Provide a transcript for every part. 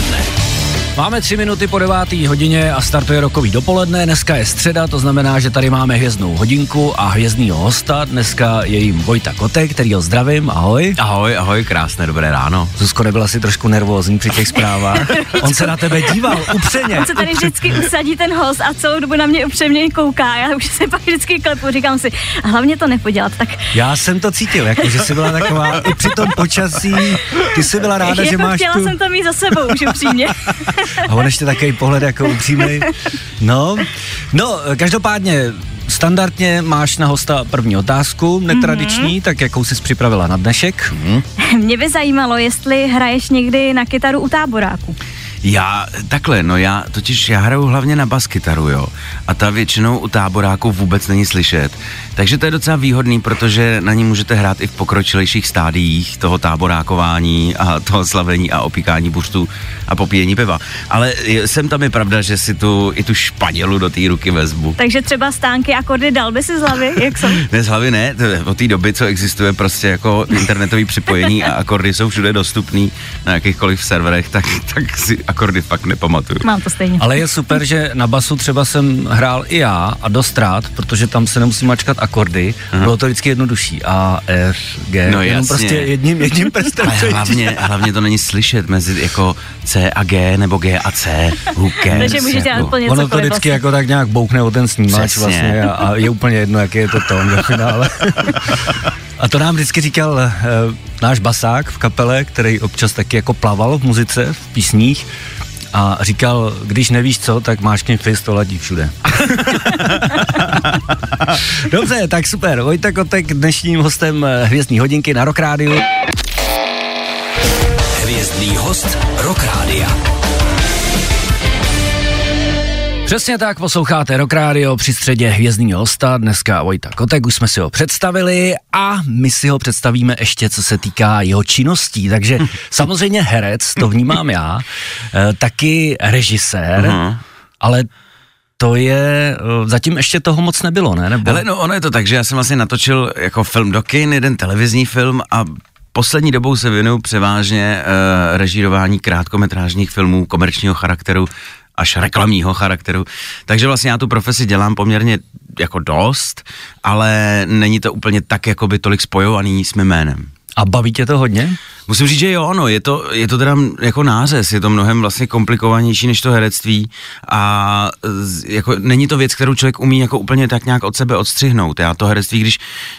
dopoledne. Máme tři minuty po devátý hodině a startuje rokový dopoledne. Dneska je středa, to znamená, že tady máme hvězdnou hodinku a hvězdního hosta. Dneska je jim Vojta Kotek, který ho zdravím. Ahoj. Ahoj, ahoj, krásné dobré ráno. Zuzko nebyla si trošku nervózní při těch zprávách. On se na tebe díval, upřeně. On se tady vždycky usadí ten host a celou dobu na mě upřemě kouká. Já už se pak vždycky klepu, říkám si, a hlavně to nepodělat. Tak Já jsem to cítil, jako, že jsi byla taková i při tom počasí. Ty jsi byla ráda, že jako máš chtěla tu... jsem to mít za sebou už upřímně. A on ještě takový pohled jako upřímný. No, no, každopádně standardně máš na hosta první otázku, netradiční, mm-hmm. tak jakou jsi připravila na dnešek? Hm? Mě by zajímalo, jestli hraješ někdy na kytaru u táboráku. Já, takhle, no já, totiž já hraju hlavně na baskytaru, jo. A ta většinou u táboráku vůbec není slyšet. Takže to je docela výhodný, protože na ní můžete hrát i v pokročilejších stádiích toho táborákování a toho slavení a opíkání buřtu a popíjení piva. Ale je- sem tam je pravda, že si tu i tu španělu do té ruky vezmu. Takže třeba stánky, akordy dal by si z hlavy, jak jsou? Ne, z hlavy ne, od té doby, co existuje prostě jako internetový připojení a akordy jsou všude dostupný na jakýchkoliv serverech, tak, tak si akordy fakt nepamatuju. Mám to stejně. Ale je super, že na basu třeba jsem hrál i já a dost rád, protože tam se nemusím mačkat akordy, Aha. bylo to vždycky jednodušší. A, R, G, No jenom jasně. prostě jedním, jedním prstem. Ale hlavně, hlavně to není slyšet mezi jako C a G nebo G a C. Who cares, Takže můžeš dělat jako. úplně Ono to vždycky vlastně. jako tak nějak boukne o ten snímač Přesně. vlastně a, a je úplně jedno, jaký je to tón ve finále. A to nám vždycky říkal uh, náš basák v kapele, který občas taky jako plaval v muzice, v písních a říkal, když nevíš co, tak máš k fist, to ladí všude. Dobře, tak super. Vojta Kotek dnešním hostem eh, Hvězdní hodinky na Rock Rádiu. Hvězdný host Rock Rádia. Přesně tak, posloucháte Rock Radio při středě hvězdního hosta, dneska Vojta Kotek, už jsme si ho představili a my si ho představíme ještě, co se týká jeho činností, takže samozřejmě herec, to vnímám já, eh, taky režisér, Mhm. ale to je, eh, zatím ještě toho moc nebylo, ne? Nebo... Ale no ono je to tak, že já jsem vlastně natočil jako film do kin, jeden televizní film a poslední dobou se věnuju převážně uh, režírování krátkometrážních filmů komerčního charakteru až reklamního charakteru. Takže vlastně já tu profesi dělám poměrně jako dost, ale není to úplně tak jako by tolik spojovaný s mým jménem. A baví tě to hodně? Musím říct, že jo, no, je to, je to teda jako nářez, je to mnohem vlastně komplikovanější než to herectví a jako není to věc, kterou člověk umí jako úplně tak nějak od sebe odstřihnout. Já to herectví, když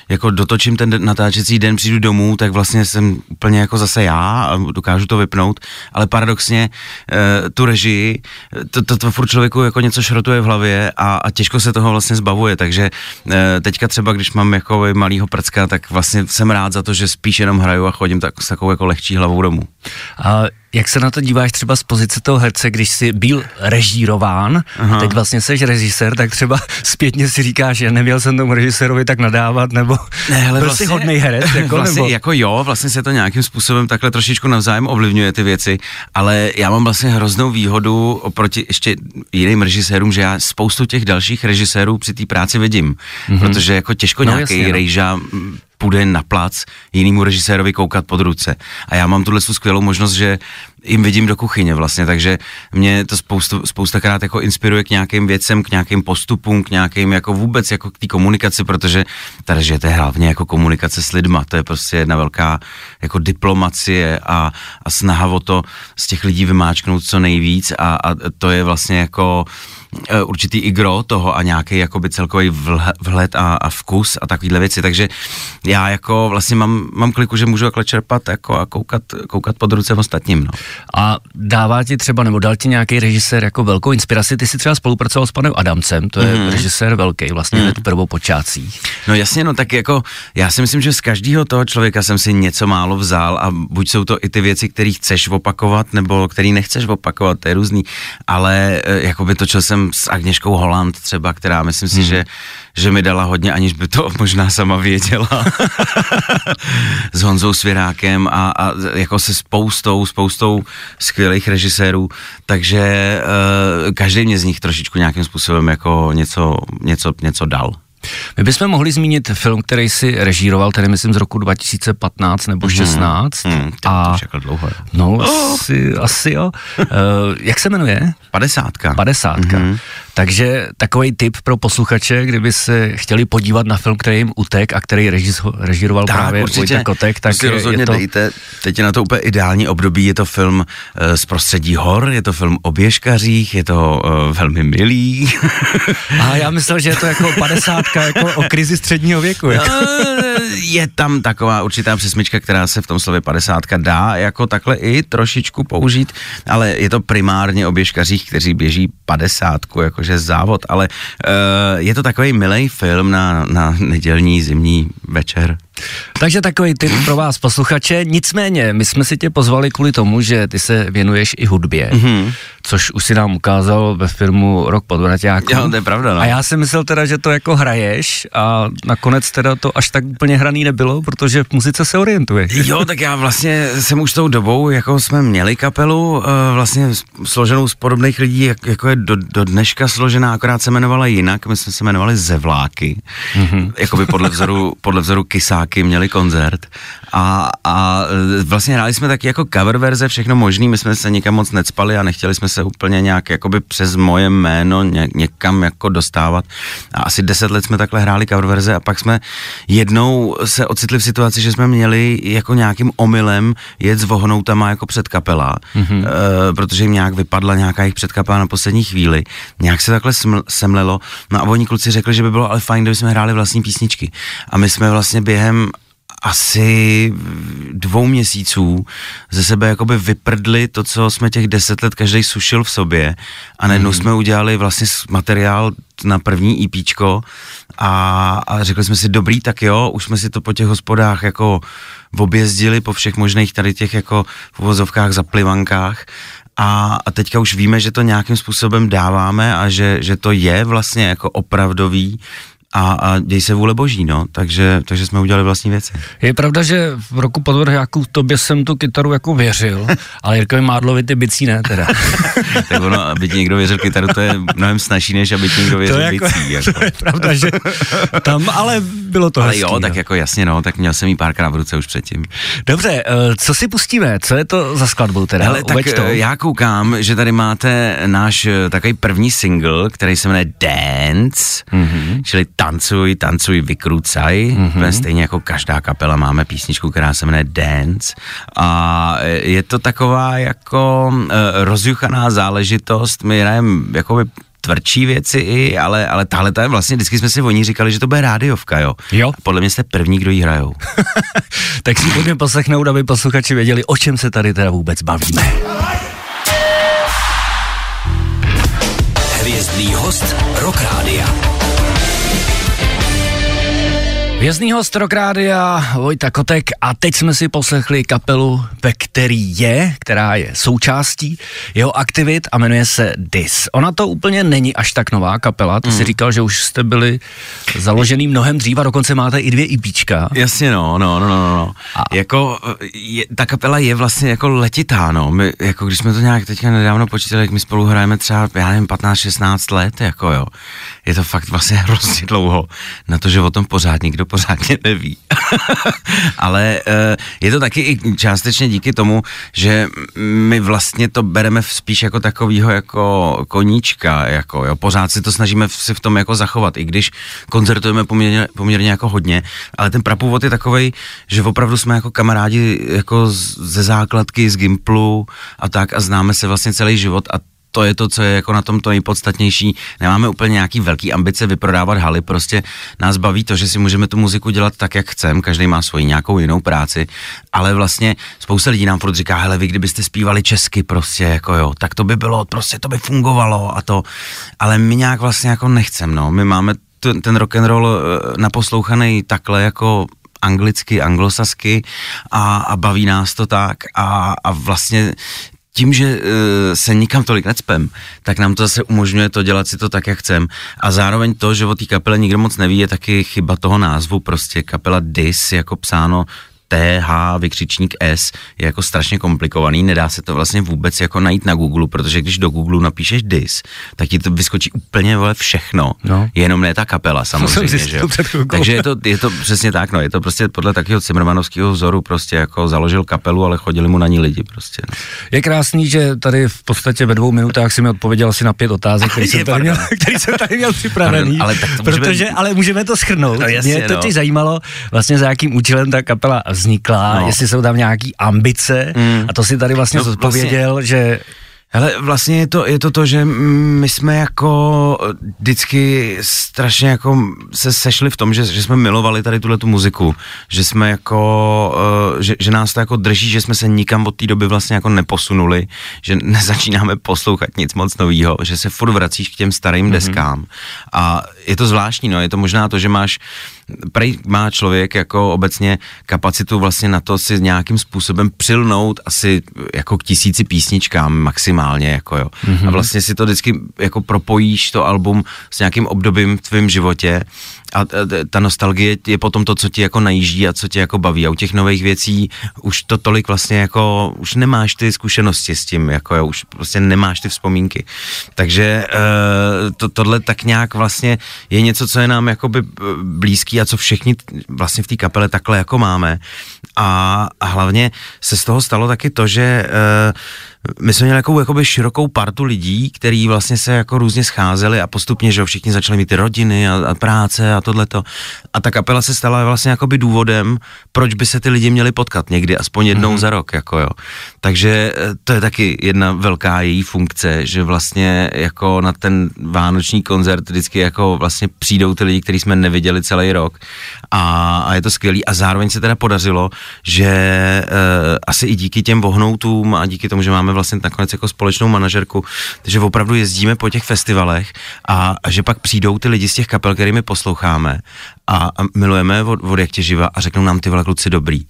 jako dotočím ten natáčecí den, přijdu domů, tak vlastně jsem úplně jako zase já a dokážu to vypnout, ale paradoxně e, tu režii, to, to, to furt člověku jako něco šrotuje v hlavě a, a těžko se toho vlastně zbavuje, takže e, teďka třeba, když mám jako malýho prcka, tak vlastně jsem rád za to, že spíš jenom hraju a chodím tak, s takovou jako lehčí hlavou domů. A jak se na to díváš třeba z pozice toho herce, když jsi byl režírován, a teď vlastně jsi režisér, tak třeba zpětně si říkáš, že neměl jsem tomu režisérovi tak nadávat, nebo byl jsi hodnej herec, jako, vlastně, nebo... jako jo, vlastně se to nějakým způsobem takhle trošičku navzájem ovlivňuje ty věci, ale já mám vlastně hroznou výhodu oproti ještě jiným režisérům, že já spoustu těch dalších režisérů při té práci vidím, mm-hmm. protože jako těžko No, nějaký jasně, no. rejža půjde na plac jinému režisérovi koukat pod ruce. A já mám tuhle tu skvělou možnost, že jim vidím do kuchyně vlastně, takže mě to spoustu, spoustakrát jako inspiruje k nějakým věcem, k nějakým postupům, k nějakým jako vůbec jako k té komunikaci, protože ta režie to je hlavně jako komunikace s lidma, to je prostě jedna velká jako diplomacie a, a snaha o to z těch lidí vymáčknout co nejvíc a, a to je vlastně jako eh, určitý igro toho a nějaký jakoby celkový vhled a, a vkus a takovýhle věci, takže já jako vlastně mám, mám kliku, že můžu takhle čerpat jako a koukat, koukat pod ruce ostatním, no. A dává ti třeba, nebo dal ti nějaký režisér jako velkou inspiraci, ty jsi třeba spolupracoval s panem Adamcem, to je Mhm. režisér velký, vlastně hned v prvopočátcích. No jasně, no tak jako já si myslím, že z každého toho člověka jsem si něco málo vzal a buď jsou to i ty věci, které chceš opakovat, nebo které nechceš opakovat, to je různý, ale eh, jako by točil jsem s Agněškou Holland třeba, která myslím si, že, že mi dala hodně, aniž by to možná sama věděla. s Honzou Svěrákem a, a jako se spoustou, spoustou skvělých režisérů, takže uh, každý mě z nich trošičku nějakým způsobem jako něco, něco, něco dal. My bychom mohli zmínit film, který si režíroval, tedy myslím z roku 2015 nebo 16. Hmm, to, a, dlouho. jo. no, asi, asi jo. Uh, jak se jmenuje? Padesátka. Padesátka. Mhm. Mm-hmm. Takže takový tip pro posluchače, kdyby se chtěli podívat na film, který jim utek a který režíroval právě Vojta Kotek, tak si rozhodně je to... dejte. Teď je na to úplně ideální období, je to film uh, z prostředí hor, je to film o běžkařích, je to uh, velmi milý. A já myslel, že je to jako padesátka, jako o krizi středního věku. Jako. Je tam taková určitá přesmička, která se v tom slově padesátka dá jako takhle i trošičku použít, ale je to primárně o běžkařích, kteří běží padesátku, jakože závod, ale uh, je to takový milý film na, na nedělní zimní večer. Takže takový tip pro vás posluchače. Nicméně, my jsme si tě pozvali kvůli tomu, že ty se věnuješ i hudbě, Mhm. mm-hmm. což už si nám ukázal ve filmu Rok pod vraťáku. Jo, to je pravda, no. A já si myslel teda, že to jako hraješ a nakonec teda to až tak úplně hraný nebylo, protože v muzice se orientuješ. Jo, tak já vlastně jsem už tou dobou, jako jsme měli kapelu, uh, vlastně složenou z podobných lidí, jak, jako je do, do dneška složená, akorát se jmenovala jinak, my jsme se jmenovali Zevláky, mm-hmm. jakoby podle vzoru, podle vzoru Kysáky měli koncert. A, a eh, vlastně hráli jsme taky jako cover verze, všechno možný, my jsme se nikam moc necpali a nechtěli jsme se úplně nějak jakoby přes moje jméno ně, někam jako dostávat. A asi deset let jsme takhle hráli cover verze a pak jsme jednou se ocitli v situaci, že jsme měli jako nějakým omylem jet s vohnoutama jako předkapela, mm-hmm. e, protože jim nějak vypadla nějaká jejich předkapela na poslední chvíli, nějak se takhle sml, semlelo, no a oni kluci řekli, že by bylo ale fajn, kdyby jsme hráli vlastní písničky. A my jsme vlastně během asi dvou měsíců ze sebe jakoby vyprdli to, co jsme těch deset let každý sušil v sobě a najednou hmm. jsme udělali vlastně materiál na první EPčko a, a řekli jsme si, dobrý, tak jo, už jsme si to po těch hospodách jako objezdili po všech možných tady těch jako v uvozovkách zaplivankách a, a teďka už víme, že to nějakým způsobem dáváme a že, že to je vlastně jako opravdový a, a děj se vůle boží, no, takže, takže jsme udělali vlastní věci. Je pravda, že v roku pod vrťáku tobě jsem tu kytaru jako věřil, ale Jirkovi Mádlovi ty bicí ne teda. tak ono, aby ti někdo věřil kytaru, to je mnohem snažší, než aby ti někdo věřil to, jako, bicí. Jako. to je pravda, že tam, ale bylo to Ale hezký, jo, tak no. jako jasně, no, tak měl jsem jí párkrát v ruce už předtím. Dobře, eh, co si pustíme? Co je to za skladbu teda? Hele, tak to. eh, já koukám, že tady máte náš eh, takový první single, který se jmenuje Dance, mm-hmm. čili tancuj, tancuj, vykrucaj. Mm-hmm. Stejně jako každá kapela máme písničku, která se jmenuje Dance. A je to taková jako uh, rozjuchaná záležitost. My hrajeme jakoby tvrdší věci i, ale, ale tahle ta je vlastně, vždycky jsme si o ní říkali, že to bude rádiovka, jo. Jo. Podle mě jste první, kdo jí hrajou. tak si pojďme poslechnout, aby posluchači věděli, o čem se tady teda vůbec bavíme. Hvězdný host Rock Rádia. Vězný host Rock Rádia, Vojta Kotek a teď jsme si poslechli kapelu, ve který je, která je součástí jeho aktivit a jmenuje se Dis. Ona to úplně není až tak nová kapela, ty mm. si říkal, že už jste byli založený mnohem dřív a dokonce máte i dvě IPčka. Jasně, no, no, no, no, no. A- Jako, je, ta kapela je vlastně jako letitá, no. My, jako když jsme to nějak teďka nedávno počítali, jak my spolu hrajeme třeba, já nevím, 15-16 let, jako jo. Je to fakt vlastně hrozně dlouho na to, že o tom pořád nikdo pořádně neví. Ale eh, je to taky i částečně díky tomu, že my vlastně to bereme spíš jako takovýho jako koníčka, jako jo. Pořád si to snažíme si v tom jako zachovat, i když koncertujeme poměrně, poměrně jako hodně, ale ten prapůvod je takovej, že opravdu jsme jako kamarádi jako ze základky, z Gimplu a tak a známe se vlastně celý život a to je to, co je jako na tom to nejpodstatnější. Nemáme úplně nějaký velký ambice vyprodávat haly, prostě nás baví to, že si můžeme tu muziku dělat tak, jak chcem, každý má svoji nějakou jinou práci, ale vlastně spousta lidí nám furt říká, hele, vy kdybyste zpívali česky prostě, jako jo, tak to by bylo, prostě to by fungovalo a to, ale my nějak vlastně jako nechcem, no, my máme ten, ten rock and roll eh, naposlouchaný takhle jako anglicky, anglosasky a, a baví nás to tak a, a vlastně tím, že uh, se nikam tolik necpem, tak nám to zase umožňuje to dělat si to tak, jak chcem. A zároveň to, že o té kapele nikdo moc neví, je taky chyba toho názvu, prostě kapela Dis, jako psáno TH vykřičník S je jako strašně komplikovaný, nedá se to vlastně vůbec jako najít na Google, protože když do Google napíšeš dis, tak ti to vyskočí úplně vole všechno, No. jenom ne ta kapela samozřejmě, že jo. Takže je to, je to přesně tak, no, je to prostě podle takového Cimrmanovského vzoru prostě jako založil kapelu, ale chodili mu na ní lidi prostě. No. Je krásný, že tady v podstatě ve dvou minutách si mi odpověděl asi na pět otázek, který Je, jsem tady měl, který jsem tady měl připravený. Pardon, ale tak to můžeme- protože, ale můžeme to schrnout. No jasně, Mě to no. teď zajímalo, vlastně za jakým účelem ta kapela vznikla, No. jestli jsou tam nějaký ambice Mm. a to si tady vlastně No, zodpověděl, že Hele, vlastně je to, je to to, že my jsme jako vždycky strašně jako se sešli v tom, že, že jsme milovali tady tuhle tu muziku, že jsme jako, uh, že, že nás to jako drží, že jsme se nikam od té doby vlastně jako neposunuli, že nezačínáme poslouchat nic moc novýho, že se furt vracíš k těm starým mm-hmm. deskám a je to zvláštní, no, je to možná to, že máš prej má člověk jako obecně kapacitu vlastně na to si nějakým způsobem přilnout asi jako k tisíci písničkám maximálně, jako jo. Mm-hmm. A vlastně si to vždycky jako propojíš to album s nějakým obdobím v tvém životě a ta nostalgie je potom to, co ti jako najíždí a co tě jako baví. A u těch nových věcí už to tolik vlastně jako, už nemáš ty zkušenosti s tím, jako jo, už prostě nemáš ty vzpomínky. Takže uh, to, tohle tak nějak vlastně je něco, co je nám jakoby eh, blízký a co všichni vlastně v té kapele takhle jako máme. A, a hlavně se z toho stalo taky to, že uh, my jsme měli takovou jakoby širokou partu lidí, který vlastně se jako různě scházeli a postupně, že všichni začali mít ty rodiny a, a práce a tohleto. A ta kapela se stala vlastně jakoby důvodem, proč by se ty lidi měli potkat někdy, aspoň jednou mm-hmm. za rok, jako jo. Takže eh, to je taky jedna velká její funkce, že vlastně jako na ten vánoční koncert vždycky jako vlastně přijdou ty lidi, který jsme neviděli celý rok a, a je to skvělý a zároveň se teda podařilo, že uh, asi i díky těm vohnoutům a díky tomu, že máme vlastně nakonec jako společnou manažerku, že opravdu jezdíme po těch festivalech a, a že pak přijdou ty lidi z těch kapel, kterými posloucháme a, a milujeme je od, od jak tě živa a řeknou nám ty vole kluci dobrý.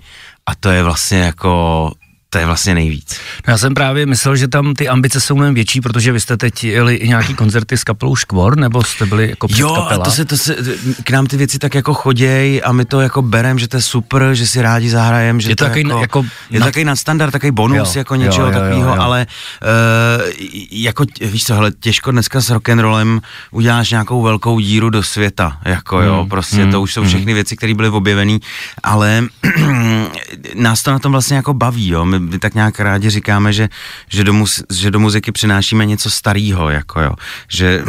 A to je vlastně jako, to je vlastně nejvíc. No já jsem právě myslel, že tam ty ambice jsou mnohem větší, protože vy jste teď jeli i nějaký koncerty s kapelou Škvor, nebo jste byli jako Jo, a to se, to se, k nám ty věci tak jako choděj a my to jako berem, že to je super, že si rádi zahrajem, že Je to takový jako, jako je to nad- takový nadstandard, takový bonus Jo, jako něčeho jo, jo, takového, ale uh, jako víš co, hele, těžko dneska s rock'n'rollem uděláš nějakou velkou díru do světa, jako jo, Hmm, prostě hmm, to už jsou všechny věci, které byly objevené, ale nás to na tom vlastně jako baví, jo, my, my tak nějak rádi říkáme, že, že, do, mus, že do muziky přinášíme něco starého, jako jo, že,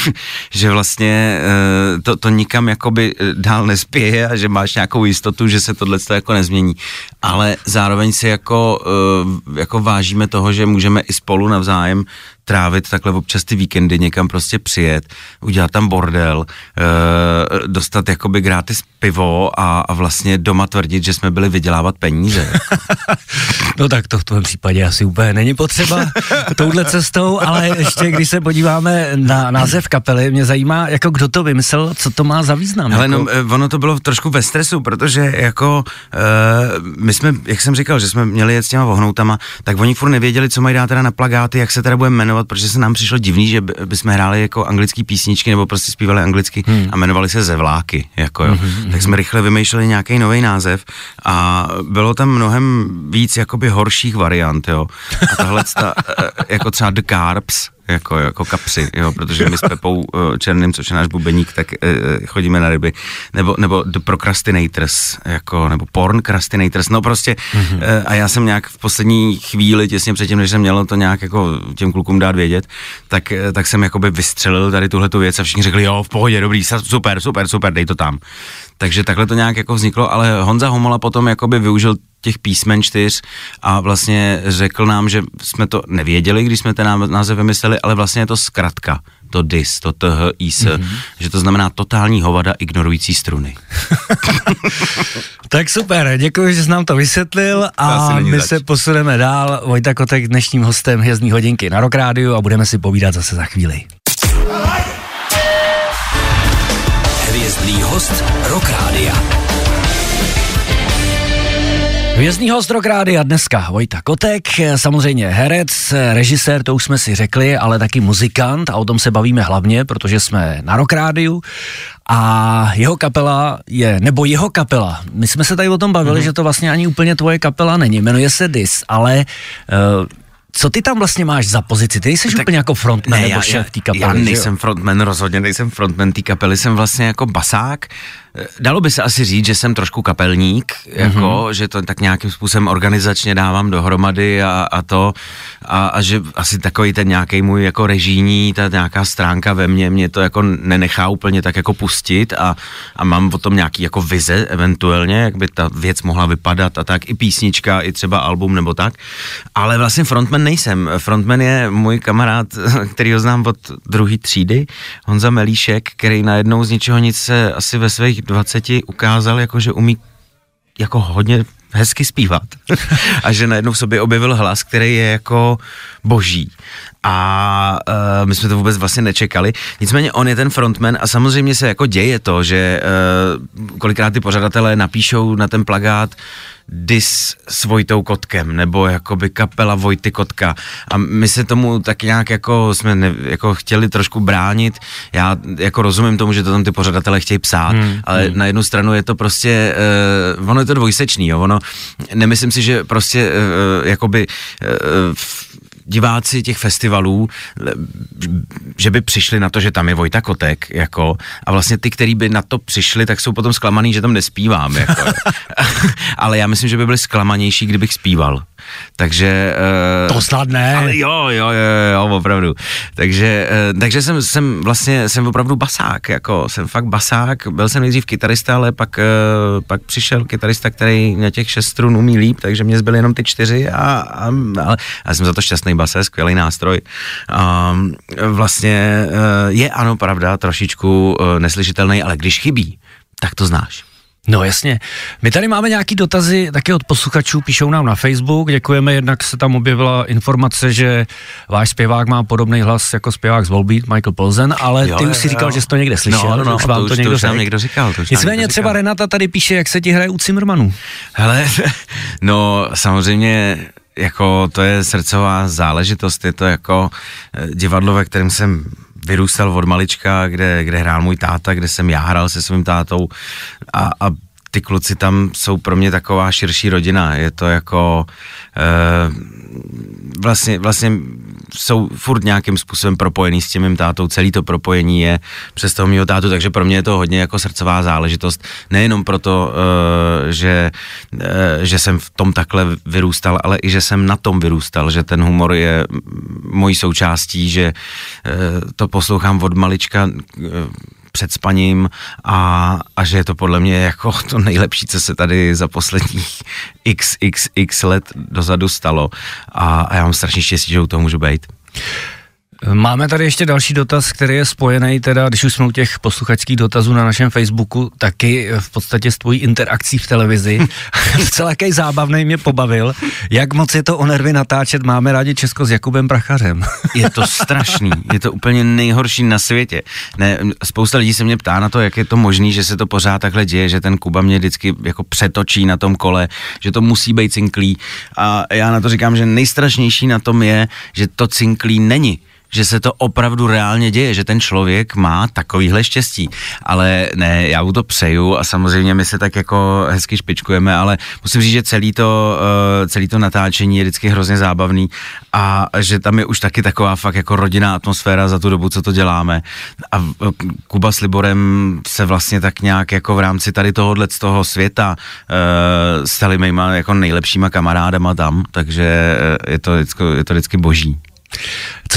že vlastně eh, to, to nikam jakoby eh, dál nespěje a že máš nějakou jistotu, že se tohle jako nezmění, ale zároveň si jako, eh, jako vážíme toho, že můžeme i spolu navzájem trávit takhle občas ty víkendy, někam prostě přijet, udělat tam bordel, e, dostat jakoby gratis pivo a, a vlastně doma tvrdit, že jsme byli vydělávat peníze. No tak to v tom případě asi úplně není potřeba touhle cestou, ale ještě když se podíváme na název kapely, mě zajímá, jako kdo to vymyslel, co to má za význam. Hele, jako... no, ono to bylo trošku ve stresu, protože jako uh, my jsme, jak jsem říkal, že jsme měli jet s těma vohnoutama, tak oni furt nevěděli, co mají dát teda na plagáty, jak se teda budeme jmenovat, protože se nám přišlo divný, že by, bychom hráli jako anglický písničky nebo prostě zpívali anglicky hmm. a jmenovali se Zevláky, jako jo. Hmm, tak jsme rychle vymýšleli nějaký nový název a bylo tam mnohem víc jakoby horších variant, jo. A tahle ta, jako třeba The Carbs, jako, jako kapři, jo, protože my s Pepou eh, Černým, což je náš bubeník, tak eh, chodíme na ryby, nebo, nebo The Procrastinators, jako, nebo Porncrastinators, no prostě, mm-hmm. eh, a já jsem nějak v poslední chvíli, těsně předtím, než jsem měl to nějak jako těm klukům dát vědět, tak, tak jsem jakoby vystřelil tady tuhle tu věc a všichni řekli, jo, v pohodě, dobrý, super, super, super, dej to tam. Takže takhle to nějak jako vzniklo, ale Honza Homola potom jakoby využil těch písmen čtyř a vlastně řekl nám, že jsme to nevěděli, když jsme ten název vymysleli, ale vlastně je to zkratka, to DIS, to THIS, mm-hmm. že to znamená totální hovada ignorující struny. Tak super, děkuji, že jsi nám to vysvětlil a není my zač. se posuneme dál. Vojta Kotek dnešním hostem Hvězdní hodinky na Rock Rádiu a budeme si povídat zase za chvíli. Hvězdný host Rock Rádia. Hvězdný host Rock a dneska Vojta Kotek, samozřejmě herec, režisér, to už jsme si řekli, ale taky muzikant a o tom se bavíme hlavně, protože jsme na Rock Rádiu a jeho kapela je, nebo jeho kapela, my jsme se tady o tom bavili, mm-hmm. že to vlastně ani úplně tvoje kapela není, jmenuje se Dis, ale uh, co ty tam vlastně máš za pozici? Ty jsi úplně jako frontman ne, nebo šéf té kapely, Já nejsem frontman, rozhodně nejsem frontman té kapely, jsem vlastně jako basák, Dalo by se asi říct, že jsem trošku kapelník, jako, mm-hmm. že to tak nějakým způsobem organizačně dávám dohromady a, a to, a, a že asi takový ten nějaký můj jako režijní, ta nějaká stránka ve mně, mě to jako nenechá úplně tak jako pustit a, a mám o tom nějaký jako vize eventuálně, jak by ta věc mohla vypadat a tak, i písnička, i třeba album nebo tak, ale vlastně frontman nejsem. Frontman je můj kamarád, který ho znám od druhé třídy, Honza Melíšek, který najednou z ničeho nic se asi ve svých 20 ukázal, jako že umí jako hodně hezky zpívat a že najednou v sobě objevil hlas, který je jako boží a uh, my jsme to vůbec vlastně nečekali. Nicméně on je ten frontman a samozřejmě se jako děje to, že uh, kolikrát ty pořadatelé napíšou na ten plagát dis s Vojtou Kotkem, nebo jakoby kapela Vojty Kotka. A my se tomu tak nějak jako jsme ne, jako chtěli trošku bránit. Já jako rozumím tomu, že to tam ty pořadatelé chtějí psát, hmm, ale hmm. na jednu stranu je to prostě, uh, ono je to dvojsečný, jo, ono, nemyslím si, že prostě uh, jakoby uh, diváci těch festivalů, že by přišli na to, že tam je Vojta Kotek, jako, a vlastně ty, který by na to přišli, tak jsou potom zklamaný, že tam nespívám, jako. Ale já myslím, že by byli zklamanější, kdybych zpíval. Takže... Uh, to snad ne. Ale jo, jo, jo, jo, opravdu. Takže, uh, takže jsem, jsem vlastně, jsem opravdu basák, jako jsem fakt basák, byl jsem nejdřív kytarista, ale pak, uh, pak přišel kytarista, který na těch šest strun umí líp, takže mě zbyly jenom ty čtyři a, a, a, a jsem za to šťastný base, skvělý nástroj. Um, vlastně uh, je ano, pravda, trošičku uh, neslyšitelný, ale když chybí, tak to znáš. No jasně. My tady máme nějaký dotazy taky od posluchačů, píšou nám na Facebook, děkujeme, jednak se tam objevila informace, že váš zpěvák má podobný hlas jako zpěvák z Volbeat, Michael Polzen, ale jo, ty už si říkal, jo. že jsi to někde slyšel, no, no, už vám to, to, už, někdo, to už nám někdo říkal. To už Nicméně někdo třeba říkal. Renata tady píše, jak se ti hraje u Cimrmanu. Hele, no samozřejmě jako to je srdcová záležitost, je to jako eh, divadlo, ve kterém jsem vyrůstal od malička, kde, kde hrál můj táta, kde jsem já hrál se svým tátou a, a ty kluci tam jsou pro mě taková širší rodina. Je to jako e, vlastně, vlastně jsou furt nějakým způsobem propojený s tím mým tátou. Celý to propojení je přes toho mýho tátu, takže pro mě je to hodně jako srdcová záležitost. Nejenom proto, e, že, e, že jsem v tom takhle vyrůstal, ale i že jsem na tom vyrůstal, že ten humor je mojí součástí, že e, to poslouchám od malička před spaním a, a že je to podle mě jako to nejlepší, co se tady za posledních xxx let dozadu stalo a, a já mám strašně štěstí, že u toho můžu být. Máme tady ještě další dotaz, který je spojený, teda, když už jsme u těch posluchačských dotazů na našem Facebooku, taky v podstatě s tvojí interakcí v televizi. Jaký zábavný mě pobavil. Jak moc je to o nervy natáčet, máme rádi Česko s Jakubem Prachařem. je to strašný, je to úplně nejhorší na světě. Ne, spousta lidí se mě ptá na to, jak je to možné, že se to pořád takhle děje, že ten Kuba mě vždycky jako přetočí na tom kole, že to musí být cinklý. A já na to říkám, že nejstrašnější na tom je, že to cinklý není že se to opravdu reálně děje, že ten člověk má takovýhle štěstí. Ale ne, já mu to přeju a samozřejmě my se tak jako hezky špičkujeme, ale musím říct, že celý to, uh, celý to natáčení je vždycky hrozně zábavný a že tam je už taky taková fakt jako rodinná atmosféra za tu dobu, co to děláme. A Kuba s Liborem se vlastně tak nějak jako v rámci tady tohohle z toho světa uh, stali mýma jako nejlepšíma kamarádama tam, takže je to vždycky, je to vždycky boží.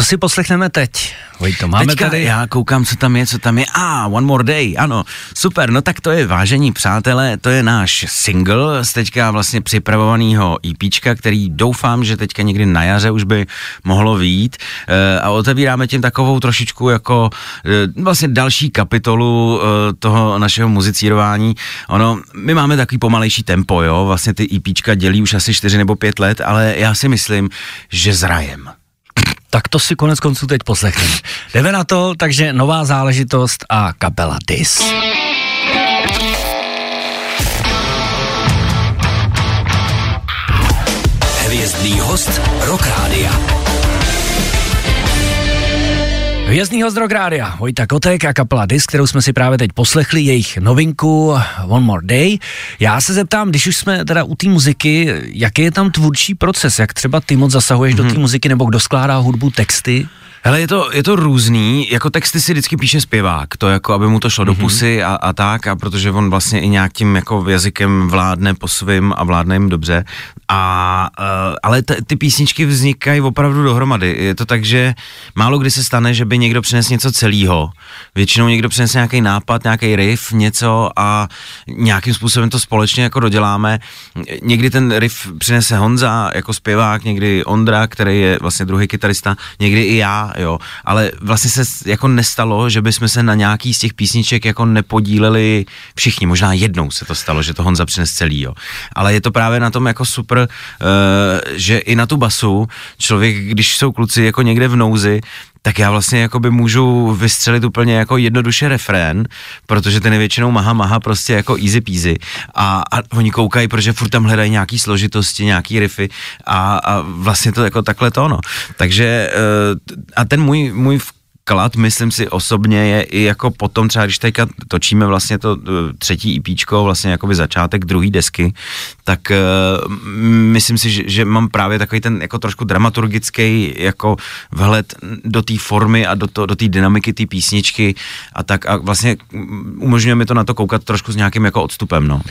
Co si poslechneme teď? to máme Teďka tady... já koukám, co tam je, co tam je. A, ah, One More Day, ano, super, no tak to je, vážení přátelé, to je náš single z teďka vlastně připravovaného EPčka, který doufám, že teďka někdy na jaře už by mohlo výjít e, a otevíráme tím takovou trošičku jako e, vlastně další kapitolu e, toho našeho muzicírování. Ono, my máme takový pomalejší tempo, jo, vlastně ty EPčka dělí už asi 4 nebo 5 let, ale já si myslím, že zrajem. Tak to si konec konců teď poslechneme. Jdeme na to, takže nová záležitost a kapela Dis. Hvězdný host Rock Rádia. Hvězdný Rock Rádia, Vojta Kotek a kapela Dis, kterou jsme si právě teď poslechli, jejich novinku One More Day. Já se zeptám, když už jsme teda u té muziky, jaký je tam tvůrčí proces, jak třeba ty moc zasahuješ mm-hmm. do té muziky, nebo kdo skládá hudbu, texty? Hele, je to, je to různý, jako texty si vždycky píše zpěvák, to jako, aby mu to šlo mm-hmm. do mhm. pusy a, a tak, a protože on vlastně i nějak tím jako jazykem vládne po svým a vládne jim dobře, a, uh, ale t, ty písničky vznikají opravdu dohromady, je to tak, že málo kdy se stane, že by někdo přinesl něco celého, většinou někdo přinese nějaký nápad, nějaký riff, něco a nějakým způsobem to společně jako doděláme, někdy ten riff přinese Honza jako zpěvák, někdy Ondra, který je vlastně druhý kytarista, někdy i já, jo, ale vlastně se jako nestalo, že bychom se na nějaký z těch písniček jako nepodíleli všichni, možná jednou se to stalo, že to Honza přines celý, jo, ale je to právě na tom jako super, uh, že i na tu basu člověk, když jsou kluci jako někde v nouzi, tak já vlastně jakoby můžu vystřelit úplně jako jednoduše refrén, protože ten je většinou maha maha prostě jako easy peasy a, a oni koukají, protože furt tam hledají nějaký složitosti, nějaký riffy a, a vlastně to jako takhle to ono. Takže eh, a ten můj, můj klad, myslím si osobně, je i jako potom třeba, když teďka točíme vlastně to eh, třetí IPčko, vlastně jakoby začátek druhé desky, tak uh, myslím si, že, že mám právě takový ten jako trošku dramaturgický jako vhled do té formy a do, to, do té dynamiky té písničky a tak a vlastně umožňuje mi to na to koukat trošku s nějakým jako odstupem, no.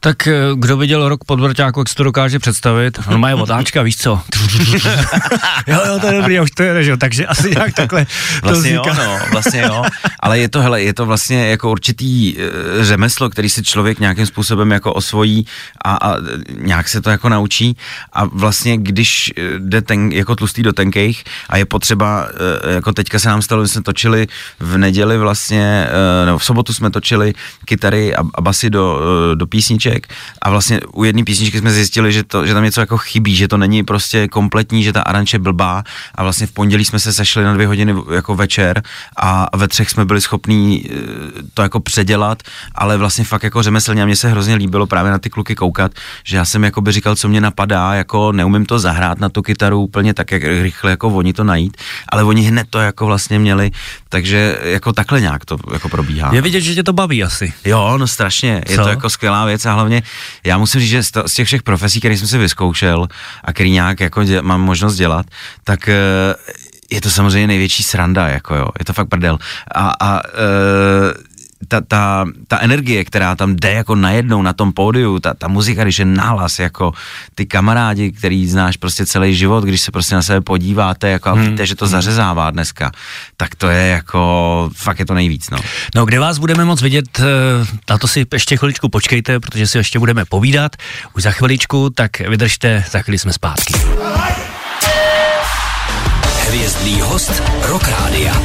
Tak kdo viděl rok pod vrťáku, jak si to dokáže představit? On má je otáčka, víš co? jo, jo, to je dobrý, už to je, že? takže asi nějak takhle vlastně jo, no, vlastně jo, ale je to, hele, je to vlastně jako určitý uh, řemeslo, který si člověk nějakým způsobem jako osvojí a, a nějak se to jako naučí. A vlastně když eh, jde ten, jako tlustý do tenkejch a je potřeba, uh, jako teďka se nám stalo, že jsme točili v neděli vlastně, nebo v sobotu jsme točili kytary a, a basy do, do písniček a vlastně u jedné písničky jsme zjistili, že, to, že tam něco jako chybí, že to není prostě kompletní, že ta aranče blbá a vlastně v pondělí jsme se sešli na dvě hodiny jako večer a ve třech jsme byli schopní to jako předělat, ale vlastně fakt jako řemeslně a mně se hrozně líbilo právě na ty kluky koukat, že já jsem jako by říkal, co mě napadá, jako neumím to zahrát na tu kytaru úplně tak, jak rychle jako oni to najít, ale oni hned to jako vlastně měli, takže jako takhle nějak to jako probíhá. Je vidět, že tě to baví asi. Jo, no strašně, co? je to jako skvělá věc a hlavně já musím říct, že z těch všech profesí, které jsem si vyzkoušel a který nějak jako dě, mám možnost dělat, tak eh, je to samozřejmě největší sranda, jako jo, je to fakt prdel. A, a e, ta, ta, ta energie, která tam jde jako najednou na tom pódiu, ta, ta muzika, když je nálas, jako ty kamarádi, který znáš prostě celý život, když se prostě na sebe podíváte jako a hmm. víte, že to hmm. zařezává dneska, tak to je jako, fakt je to nejvíc, no. No, kde vás budeme moc vidět, eh, na to si ještě chviličku počkejte, protože si ještě budeme povídat, už za chviličku, tak vydržte, za chvíli jsme zpátky. Hvězdný host Rock Rádia.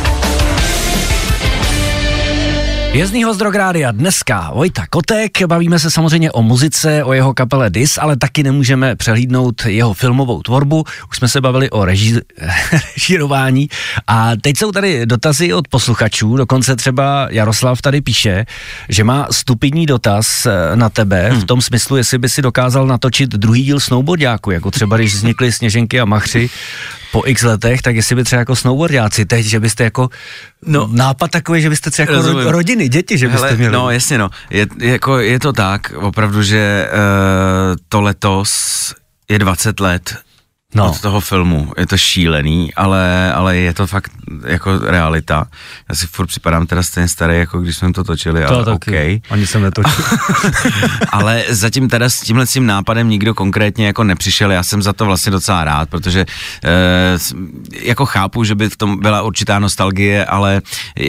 Jezdný host Drográdia dneska Vojta Kotek, bavíme se samozřejmě o muzice, o jeho kapele Dis, ale taky nemůžeme přehlídnout jeho filmovou tvorbu, už jsme se bavili o reži- režírování a teď jsou tady dotazy od posluchačů, dokonce třeba Jaroslav tady píše, že má stupidní dotaz eh, na tebe hmm. v tom smyslu, jestli by si dokázal natočit druhý díl snowboardiáku, jako třeba když vznikly Sněženky a Machři po x letech, tak jestli by třeba jako snowboardiáci teď, že byste jako no, nápad takový, že byste třeba jako ro, rodiny, děti, že byste Hele, měli. No jasně no, je, jako, je to tak, opravdu, že uh, to letos je 20 let no. od toho filmu. Je to šílený, ale, ale je to fakt jako realita. Já si furt připadám teda stejně starý, jako když jsme to točili, to ale taky. OK. Ani jsem netočil. ale zatím teda s tímhle tím nápadem nikdo konkrétně jako nepřišel, já jsem za to vlastně docela rád, protože eh, jako chápu, že by v tom byla určitá nostalgie, ale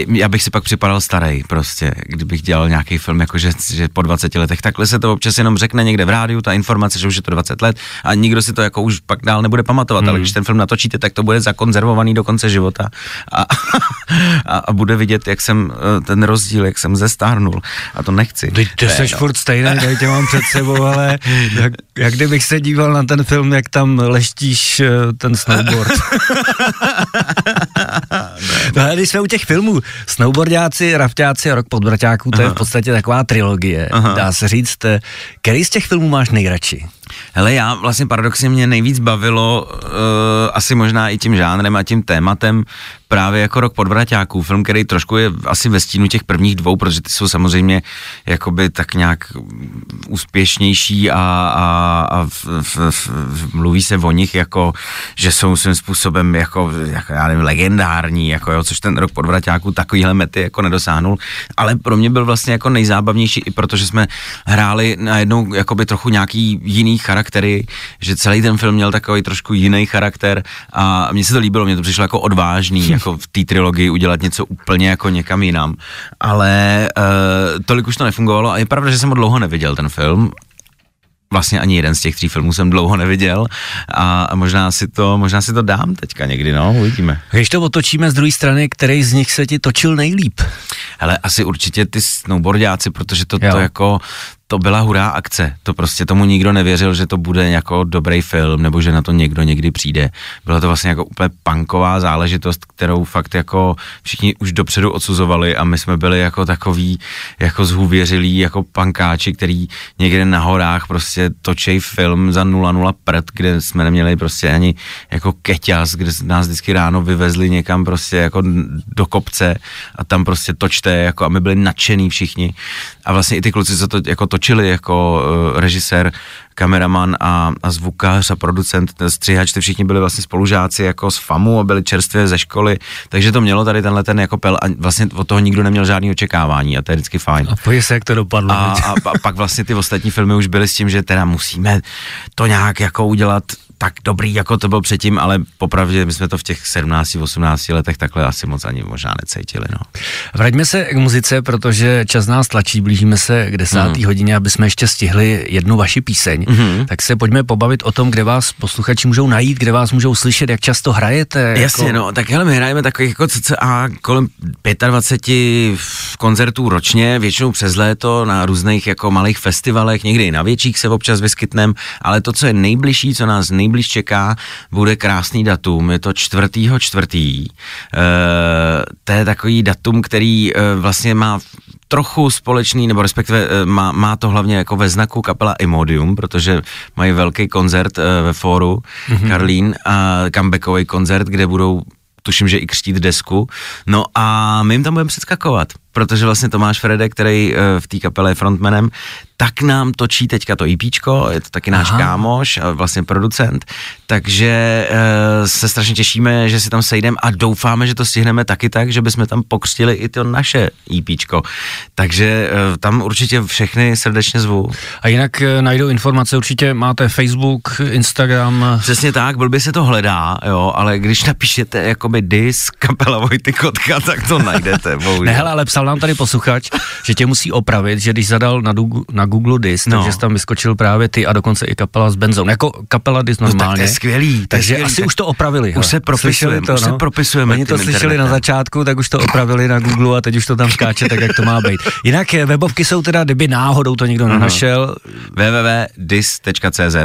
já bych si pak připadal starý prostě, kdybych dělal nějaký film, jako že, že po 20 letech. Takhle se to občas jenom řekne někde v rádiu, ta informace, že už je to 20 let a nikdo si to jako už pak dál nebude pamatovat, hmm. ale když ten film natočíte, tak to bude zakonzervovaný do konce života a, a, a bude vidět, jak jsem eh, ten rozdíl, jak jsem zestárnul a to nechci. Ty, ty jsi no. furt stejný, tady tě mám před sebou, ale jak, jak kdybych se díval na ten film, jak tam leštíš eh, ten snowboard. no a když jsme u těch filmů, snowboardáci, rafťáci a rok podvrťáků, to Aha. je v podstatě taková trilogie, Aha. dá se říct. Eh, který z těch filmů máš nejradši? Hele, já vlastně paradoxně mě nejvíc bavilo, uh, asi možná i tím žánrem a tím tématem, právě jako rok podvraťáků, film, který trošku je asi ve stínu těch prvních dvou, protože ty jsou samozřejmě jakoby tak nějak úspěšnější a, a, a v, v, v, mluví se o nich jako, že jsou svým způsobem jako, jako já nevím, legendární, jako jo, což ten rok podvraťáků takovýhle mety jako nedosáhnul, ale pro mě byl vlastně jako nejzábavnější i protože jsme hráli najednou jakoby trochu nějaký jiný charaktery, že celý ten film měl takový trošku jiný charakter a mně se to líbilo, mně to přišlo jako odvážný, jako v té trilogii udělat něco úplně jako někam jinam. Ale uh, tolik už to nefungovalo a je pravda, že jsem ho dlouho neviděl ten film vlastně ani jeden z těch tří filmů jsem dlouho neviděl a možná si to, možná si to dám teďka někdy, no, uvidíme. Když to otočíme z druhé strany, který z nich se ti točil nejlíp? Hele, asi určitě ty snowboardiáci, protože to, to jako, to byla hurá akce. To prostě tomu nikdo nevěřil, že to bude jako dobrý film, nebo že na to někdo někdy přijde. Byla to vlastně jako úplně punková záležitost, kterou fakt jako všichni už dopředu odsuzovali a my jsme byli jako takový jako zhůvěřilí, jako pankáči, který někde na horách prostě točej film za 0,0 prd, kde jsme neměli prostě ani jako keťas, kde nás vždycky ráno vyvezli někam prostě jako do kopce a tam prostě točte, jako a my byli nadšený všichni. A vlastně i ty kluci, co to jako točili jako uh, režisér, kameraman a, a zvukař a producent, střihač, ty všichni byli vlastně spolužáci jako z FAMu a byli čerstvě ze školy, takže to mělo tady tenhle ten jako pel a vlastně od toho nikdo neměl žádný očekávání a to je vždycky fajn. A pojď se, jak to dopadlo. A, a, a pak vlastně ty ostatní filmy už byly s tím, že teda musíme to nějak jako udělat tak dobrý, jako to byl předtím, ale popravdě my jsme to v těch 17, 18 letech takhle asi moc ani možná necítili. No. Vraťme se k muzice, protože čas nás tlačí, blížíme se k desáté mm. hodině, aby jsme ještě stihli jednu vaši píseň. Mm. Tak se pojďme pobavit o tom, kde vás posluchači můžou najít, kde vás můžou slyšet, jak často hrajete. Jasně, jako... no, tak hele, my hrajeme takových jako cca kolem 25 koncertů ročně, většinou přes léto na různých jako malých festivalech, někdy i na větších se občas vyskytnem, ale to, co je nejbližší, co nás nej nejblíž čeká, bude krásný datum, je to čtvrtýho čtvrtý. E, to je takový datum, který e, vlastně má trochu společný, nebo respektive e, má, má to hlavně jako ve znaku kapela Imodium, protože mají velký koncert e, ve fóru mm-hmm. Karlín, a comebackový koncert, kde budou tuším, že i křtít desku. No a my jim tam budeme předskakovat, protože vlastně Tomáš Frede, který v té kapele je frontmanem, tak nám točí teďka to IPčko, je to taky náš Aha. kámoš a vlastně producent, takže e, se strašně těšíme, že si tam sejdeme a doufáme, že to stihneme taky tak, že bychom tam pokřtili i to naše IPčko. Takže e, tam určitě všechny srdečně zvu. A jinak e, najdou informace, určitě máte Facebook, Instagram. Přesně tak, blbě se to hledá, jo, ale když napíšete jakoby dis kapela Vojty Kotka, tak to najdete, bohužel. Ne, hele, ale psal nám tady posluchač, že tě musí opravit, že když zadal na, Google, na Google Dis, no. takže tam vyskočil právě ty a dokonce i kapela s Benzou. Jako kapela Dis normálně. No, tak to je skvělý. takže skvělý, asi tak už to opravili. Už se propisujeme, to, už no? se propisujeme. Oni to slyšeli internetem. na začátku, tak už to opravili na Google a teď už to tam skáče tak, jak to má být. Jinak webovky jsou teda, kdyby náhodou to někdo uh-huh. nenašel. www.dis.cz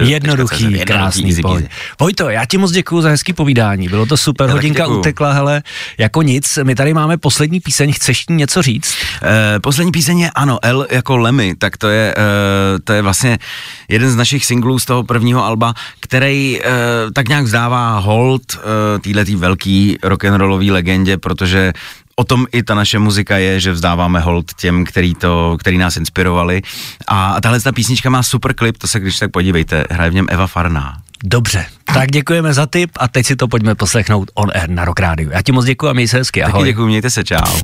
Jednoduchý, krásný pojď. Vojto, já ti moc děkuji za hezký povídání. Bylo to super, já hodinka utekla, hele, jako nic. My tady máme poslední píseň, chceš něco říct? Uh, poslední píseň je ano, L jako Lemmy, tak to je, uh, to je vlastně jeden z našich singlů z toho prvního alba, který uh, tak nějak vzdává hold uh, týhletý velký rock'n'rollový legendě, protože o tom i ta naše muzika je, že vzdáváme hold těm, který, to, který nás inspirovali. A tahle ta písnička má super klip, to se když tak podívejte, hraje v něm Eva Farná. Dobře, tak děkujeme za tip a teď si to pojďme poslechnout on air na Rock Radio. Já ti moc děkuji a měj se hezky, ahoj. Taky děkuji, mějte se, čau.